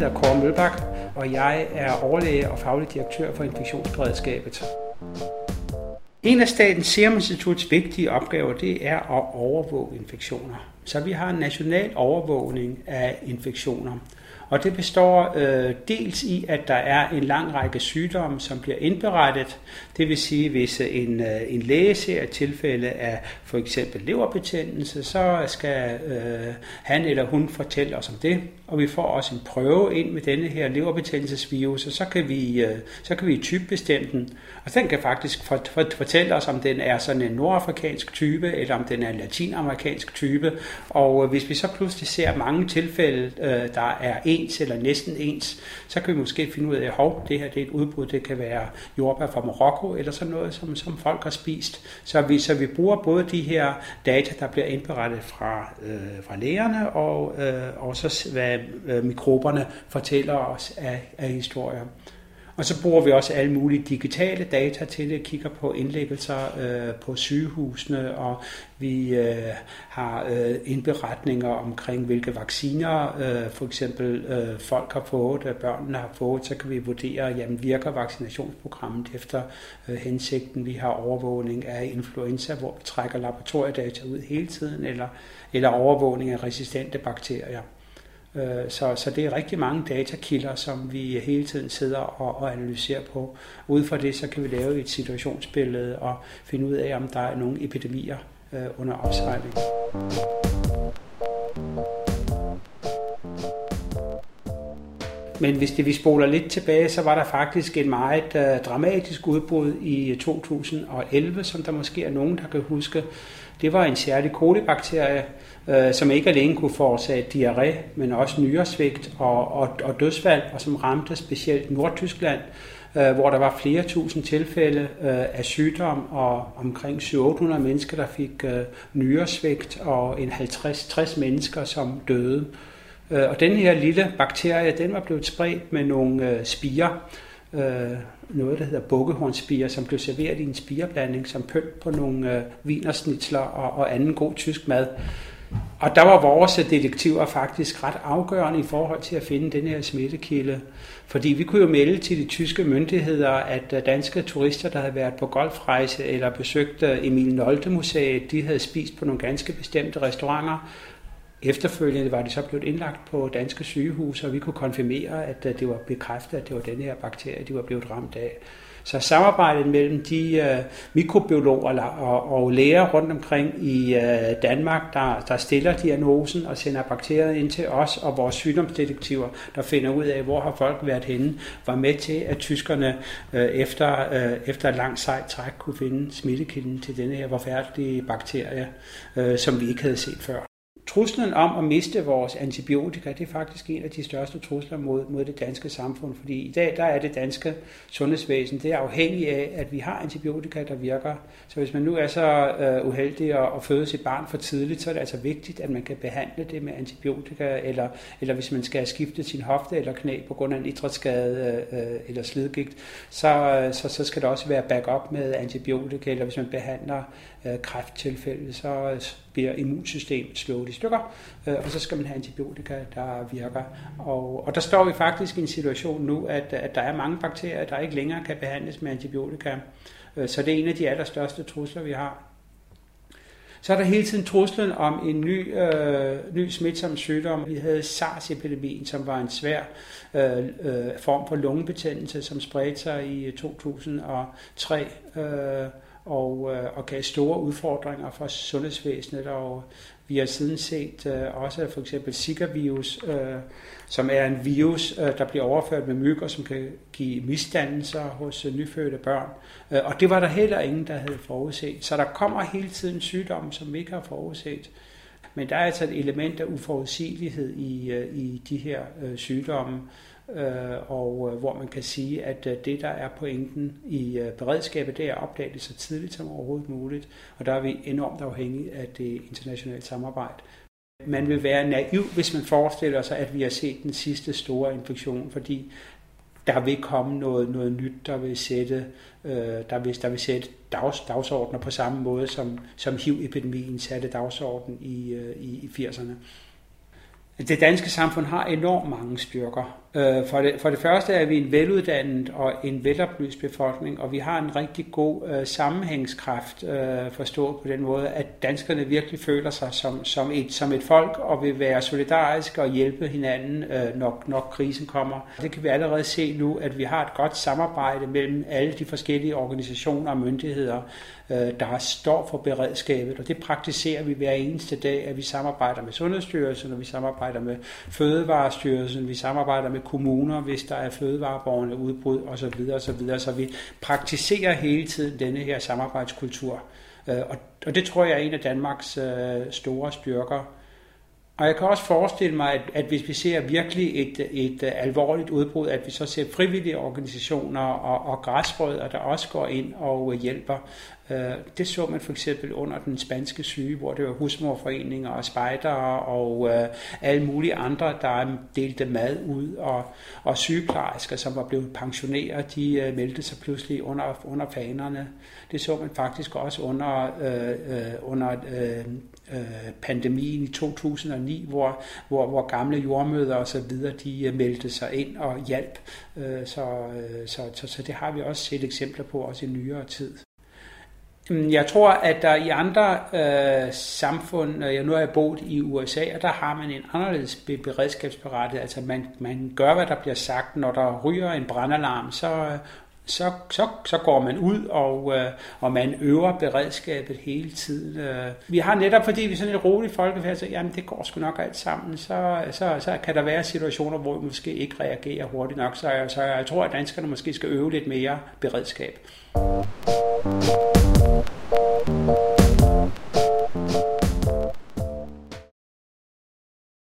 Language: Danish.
hedder Kåre Mølbak, og jeg er overlæge og faglig direktør for infektionsberedskabet. En af Statens Serum Instituts vigtige opgaver, det er at overvåge infektioner. Så vi har en national overvågning af infektioner. Og det består øh, dels i, at der er en lang række sygdomme, som bliver indberettet. Det vil sige, hvis øh, en, øh, en læge ser et tilfælde af for eksempel leverbetændelse, så skal øh, han eller hun fortælle os om det. Og vi får også en prøve ind med denne her leverbetændelsesvirus, og så kan vi, øh, så kan vi typebestemme den. Og den kan faktisk for, for, fortælle os, om den er sådan en nordafrikansk type, eller om den er en latinamerikansk type. Og øh, hvis vi så pludselig ser mange tilfælde, øh, der er en ens eller næsten ens, så kan vi måske finde ud af, at det her det er et udbrud, det kan være jordbær fra Marokko, eller sådan noget, som, som folk har spist. Så vi, så vi bruger både de her data, der bliver indberettet fra, øh, fra lægerne, og, øh, og så hvad øh, mikroberne fortæller os af, af historier. Og så bruger vi også alle mulige digitale data til det, kigger på indlæggelser øh, på sygehusene, og vi øh, har øh, indberetninger omkring, hvilke vacciner øh, for eksempel øh, folk har fået, øh, børnene har fået, så kan vi vurdere, jamen virker vaccinationsprogrammet efter øh, hensigten. Vi har overvågning af influenza, hvor vi trækker laboratoriedata ud hele tiden, eller, eller overvågning af resistente bakterier. Øh, så, så det er rigtig mange datakilder, som vi hele tiden sidder og, og analyserer på. Ud fra det, så kan vi lave et situationsbillede og finde ud af, om der er nogle epidemier øh, under opsejling. Men hvis det, vi spoler lidt tilbage, så var der faktisk et meget uh, dramatisk udbrud i 2011, som der måske er nogen, der kan huske. Det var en særlig kolibakterie, uh, som ikke alene kunne forårsage diarré, men også nyresvigt og, og, og dødsfald, og som ramte specielt Nordtyskland, uh, hvor der var flere tusind tilfælde uh, af sygdom, og omkring 700 mennesker, der fik uh, nyresvigt, og en 50-60 mennesker, som døde. Øh, og den her lille bakterie, den var blevet spredt med nogle øh, spiger, øh, noget der hedder bukkehornspiger, som blev serveret i en spireblanding som pynt på nogle øh, vinersnitsler og, og anden god tysk mad. Og der var vores detektiver faktisk ret afgørende i forhold til at finde den her smittekilde. Fordi vi kunne jo melde til de tyske myndigheder, at danske turister, der havde været på golfrejse eller besøgt Emil Nolte Museet, de havde spist på nogle ganske bestemte restauranter, Efterfølgende var det så blevet indlagt på danske sygehuse, og vi kunne konfirmere, at øh, det var bekræftet, at det var den her bakterie, de var blevet ramt af. Så samarbejdet mellem de øh, mikrobiologer og, og læger rundt omkring i øh, Danmark, der, der stiller diagnosen og sender bakterier ind til os, og vores sygdomsdetektiver, der finder ud af, hvor har folk været henne, var med til, at tyskerne efter, efter et langt sejt træk kunne finde smittekilden til denne her forfærdelige bakterie, som vi ikke havde set før. Truslen om at miste vores antibiotika, det er faktisk en af de største trusler mod, mod det danske samfund, fordi i dag der er det danske sundhedsvæsen det er afhængigt af, at vi har antibiotika, der virker. Så hvis man nu er så øh, uheldig at, at føde sit barn for tidligt, så er det altså vigtigt, at man kan behandle det med antibiotika, eller, eller hvis man skal skifte sin hofte eller knæ på grund af en idrætsskade øh, eller slidgigt, så, øh, så, så skal der også være backup med antibiotika, eller hvis man behandler Øh, kræfttilfælde, så øh, bliver immunsystemet slået i stykker, øh, og så skal man have antibiotika, der virker. Og, og der står vi faktisk i en situation nu, at, at der er mange bakterier, der ikke længere kan behandles med antibiotika. Så det er en af de allerstørste trusler, vi har. Så er der hele tiden truslen om en ny, øh, ny smitsom sygdom. Vi havde SARS-epidemien, som var en svær øh, øh, form for lungebetændelse, som spredte sig i 2003. Øh, og, øh, og gav store udfordringer for sundhedsvæsenet. Og vi har siden set øh, også for eksempel Zika-virus, øh, som er en virus, øh, der bliver overført med myg, og som kan give misdannelser hos øh, nyfødte børn. Øh, og det var der heller ingen, der havde forudset. Så der kommer hele tiden sygdomme, som vi ikke har forudset. Men der er altså et element af uforudsigelighed i, øh, i de her øh, sygdomme, øh, og øh, hvor man kan sige, at øh, det, der er pointen i øh, beredskabet, det er at opdage det så tidligt som overhovedet muligt, og der er vi enormt afhængige af det internationale samarbejde. Man vil være naiv, hvis man forestiller sig, at vi har set den sidste store infektion, fordi der vil komme noget, noget nyt, der vil sætte, øh, der vil, der vil sætte dags, dagsordner på samme måde, som, som HIV-epidemien satte dagsordenen i, øh, i, i 80'erne. Det danske samfund har enormt mange styrker, Øh, for det, for det første er vi en veluddannet og en veloplyst befolkning, og vi har en rigtig god øh, sammenhængskraft øh, forstået på den måde, at danskerne virkelig føler sig som, som, et, som et folk og vil være solidariske og hjælpe hinanden, øh, når, når krisen kommer. Det kan vi allerede se nu, at vi har et godt samarbejde mellem alle de forskellige organisationer og myndigheder, øh, der står for beredskabet, og det praktiserer vi hver eneste dag, at vi samarbejder med Sundhedsstyrelsen, og vi samarbejder med Fødevarestyrelsen, vi samarbejder med kommuner, hvis der er fødevareborgerne udbrud osv. osv. Så vi praktiserer hele tiden denne her samarbejdskultur. Øh, og det tror jeg er en af Danmarks øh, store styrker. Og jeg kan også forestille mig, at, at hvis vi ser virkelig et, et øh, alvorligt udbrud, at vi så ser frivillige organisationer og, og græsrødder, der også går ind og hjælper. Øh, det så man for eksempel under den spanske syge, hvor det var husmorforeninger og spejdere og uh, alle mulige andre, der delte mad ud, og, og sygeplejersker, som var blevet pensioneret, de øh, meldte sig pludselig under, under fanerne. Det så man faktisk også under, øh, øh under øh, pandemien i 2009, hvor, hvor, hvor gamle jordmøder og så videre, de meldte sig ind og hjalp. Så, så, så, så det har vi også set eksempler på også i nyere tid. Hmm, jeg tror, at der i andre øh, samfund, jeg nu har jeg boet i USA, og der har man en anderledes beredskabsberettighed. Altså man, man gør, hvad der bliver sagt. Når der ryger en brandalarm, så, øh, så, så, så går man ud, og, øh, og man øver beredskabet hele tiden. Øh, vi har netop, fordi vi er sådan et roligt folkefærd, så jamen, det går sgu nok alt sammen, så, så, så kan der være situationer, hvor vi måske ikke reagerer hurtigt nok. Så, så jeg tror, at danskerne måske skal øve lidt mere beredskab. Thank you.